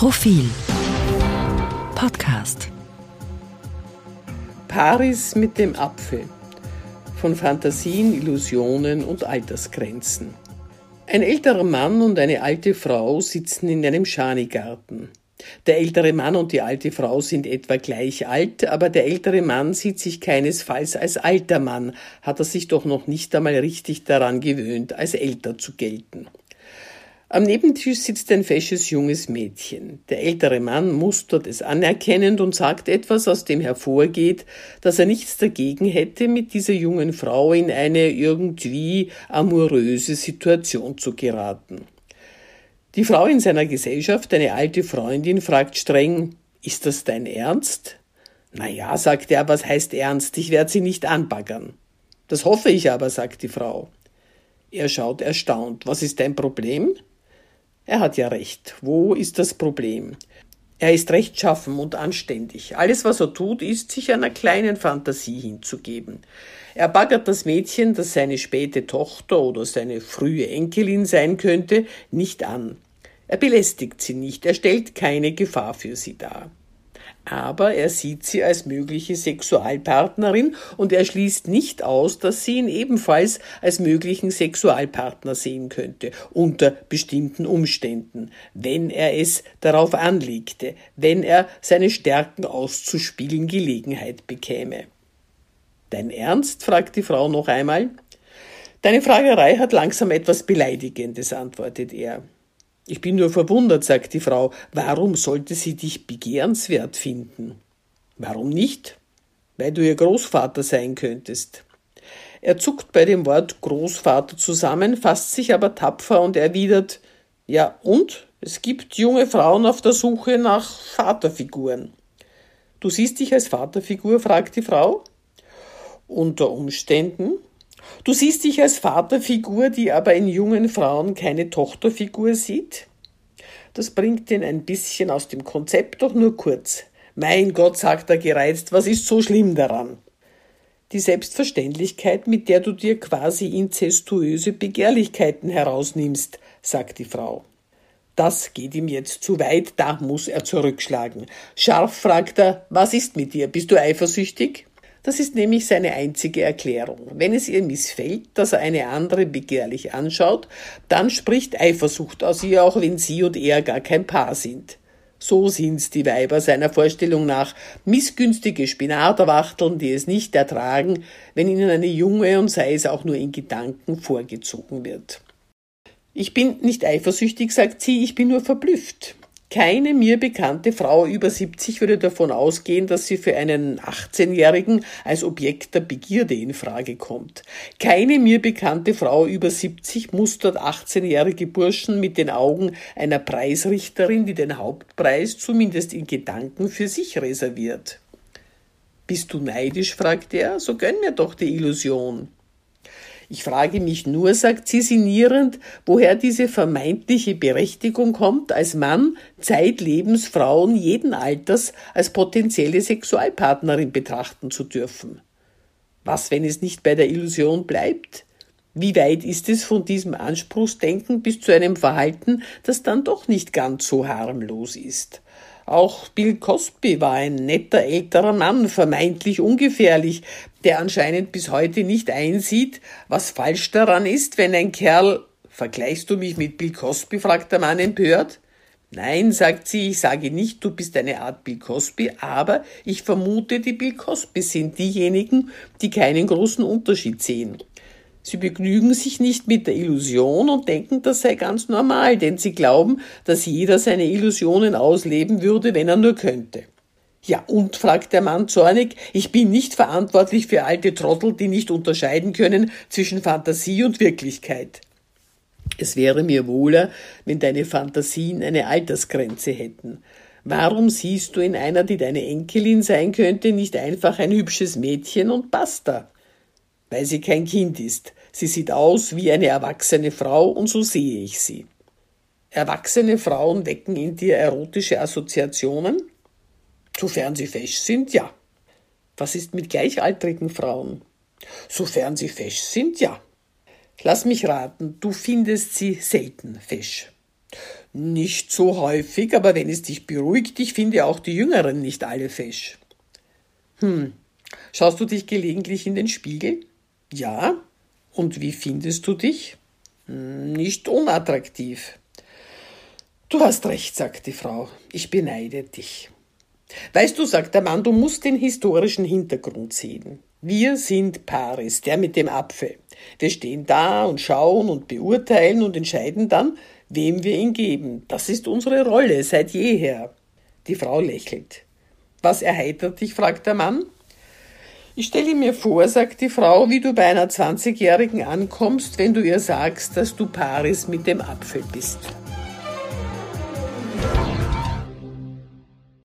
Profil Podcast Paris mit dem Apfel von Fantasien, Illusionen und Altersgrenzen. Ein älterer Mann und eine alte Frau sitzen in einem Schanigarten. Der ältere Mann und die alte Frau sind etwa gleich alt, aber der ältere Mann sieht sich keinesfalls als alter Mann, hat er sich doch noch nicht einmal richtig daran gewöhnt, als älter zu gelten. Am Nebentisch sitzt ein fesches junges Mädchen. Der ältere Mann mustert es anerkennend und sagt etwas, aus dem hervorgeht, dass er nichts dagegen hätte, mit dieser jungen Frau in eine irgendwie amoröse Situation zu geraten. Die Frau in seiner Gesellschaft, eine alte Freundin, fragt streng, ist das dein Ernst? Na ja, sagt er, was heißt ernst? Ich werde sie nicht anbaggern. Das hoffe ich aber, sagt die Frau. Er schaut erstaunt. Was ist dein Problem? Er hat ja recht. Wo ist das Problem? Er ist rechtschaffen und anständig. Alles, was er tut, ist, sich einer kleinen Fantasie hinzugeben. Er baggert das Mädchen, das seine späte Tochter oder seine frühe Enkelin sein könnte, nicht an. Er belästigt sie nicht, er stellt keine Gefahr für sie dar aber er sieht sie als mögliche Sexualpartnerin und er schließt nicht aus, dass sie ihn ebenfalls als möglichen Sexualpartner sehen könnte, unter bestimmten Umständen, wenn er es darauf anlegte, wenn er seine Stärken auszuspielen Gelegenheit bekäme. Dein Ernst? fragt die Frau noch einmal. Deine Fragerei hat langsam etwas Beleidigendes, antwortet er. Ich bin nur verwundert, sagt die Frau, warum sollte sie dich begehrenswert finden? Warum nicht? Weil du ihr Großvater sein könntest. Er zuckt bei dem Wort Großvater zusammen, fasst sich aber tapfer und erwidert Ja und? Es gibt junge Frauen auf der Suche nach Vaterfiguren. Du siehst dich als Vaterfigur? fragt die Frau. Unter Umständen. Du siehst dich als Vaterfigur, die aber in jungen Frauen keine Tochterfigur sieht? Das bringt ihn ein bisschen aus dem Konzept, doch nur kurz. Mein Gott, sagt er gereizt, was ist so schlimm daran? Die Selbstverständlichkeit, mit der du dir quasi inzestuöse Begehrlichkeiten herausnimmst, sagt die Frau. Das geht ihm jetzt zu weit, da muss er zurückschlagen. Scharf fragt er, was ist mit dir? Bist du eifersüchtig? Das ist nämlich seine einzige Erklärung. Wenn es ihr missfällt, dass er eine andere begehrlich anschaut, dann spricht Eifersucht aus ihr, auch wenn sie und er gar kein Paar sind. So sind's die Weiber seiner Vorstellung nach, missgünstige Spinaterwachteln, die es nicht ertragen, wenn ihnen eine Junge und sei es auch nur in Gedanken vorgezogen wird. Ich bin nicht eifersüchtig, sagt sie, ich bin nur verblüfft. Keine mir bekannte Frau über 70 würde davon ausgehen, dass sie für einen 18-Jährigen als Objekt der Begierde in Frage kommt. Keine mir bekannte Frau über 70 mustert 18-jährige Burschen mit den Augen einer Preisrichterin, die den Hauptpreis zumindest in Gedanken für sich reserviert. Bist du neidisch? fragt er. So gönn mir doch die Illusion. Ich frage mich nur, sagt sie sinnierend, woher diese vermeintliche Berechtigung kommt, als Mann zeitlebens Frauen jeden Alters als potenzielle Sexualpartnerin betrachten zu dürfen. Was, wenn es nicht bei der Illusion bleibt? Wie weit ist es von diesem Anspruchsdenken bis zu einem Verhalten, das dann doch nicht ganz so harmlos ist? Auch Bill Cosby war ein netter älterer Mann, vermeintlich ungefährlich, der anscheinend bis heute nicht einsieht, was falsch daran ist, wenn ein Kerl Vergleichst du mich mit Bill Cosby? fragt der Mann empört. Nein, sagt sie, ich sage nicht, du bist eine Art Bill Cosby, aber ich vermute, die Bill Cosby sind diejenigen, die keinen großen Unterschied sehen. Sie begnügen sich nicht mit der Illusion und denken, das sei ganz normal, denn sie glauben, dass jeder seine Illusionen ausleben würde, wenn er nur könnte. Ja, und, fragt der Mann zornig, ich bin nicht verantwortlich für alte Trottel, die nicht unterscheiden können zwischen Fantasie und Wirklichkeit. Es wäre mir wohler, wenn deine Fantasien eine Altersgrenze hätten. Warum siehst du in einer, die deine Enkelin sein könnte, nicht einfach ein hübsches Mädchen und basta? Weil sie kein Kind ist. Sie sieht aus wie eine erwachsene Frau und so sehe ich sie. Erwachsene Frauen wecken in dir erotische Assoziationen? Sofern sie fesch sind, ja. Was ist mit gleichaltrigen Frauen? Sofern sie fesch sind, ja. Lass mich raten, du findest sie selten fesch. Nicht so häufig, aber wenn es dich beruhigt, ich finde auch die Jüngeren nicht alle fesch. Hm, schaust du dich gelegentlich in den Spiegel? Ja. Und wie findest du dich? Hm, nicht unattraktiv. Du hast recht, sagt die Frau. Ich beneide dich. Weißt du, sagt der Mann, du musst den historischen Hintergrund sehen. Wir sind Paris, der mit dem Apfel. Wir stehen da und schauen und beurteilen und entscheiden dann, wem wir ihn geben. Das ist unsere Rolle seit jeher. Die Frau lächelt. Was erheitert dich? fragt der Mann. Ich stelle mir vor, sagt die Frau, wie du bei einer 20-Jährigen ankommst, wenn du ihr sagst, dass du Paris mit dem Apfel bist.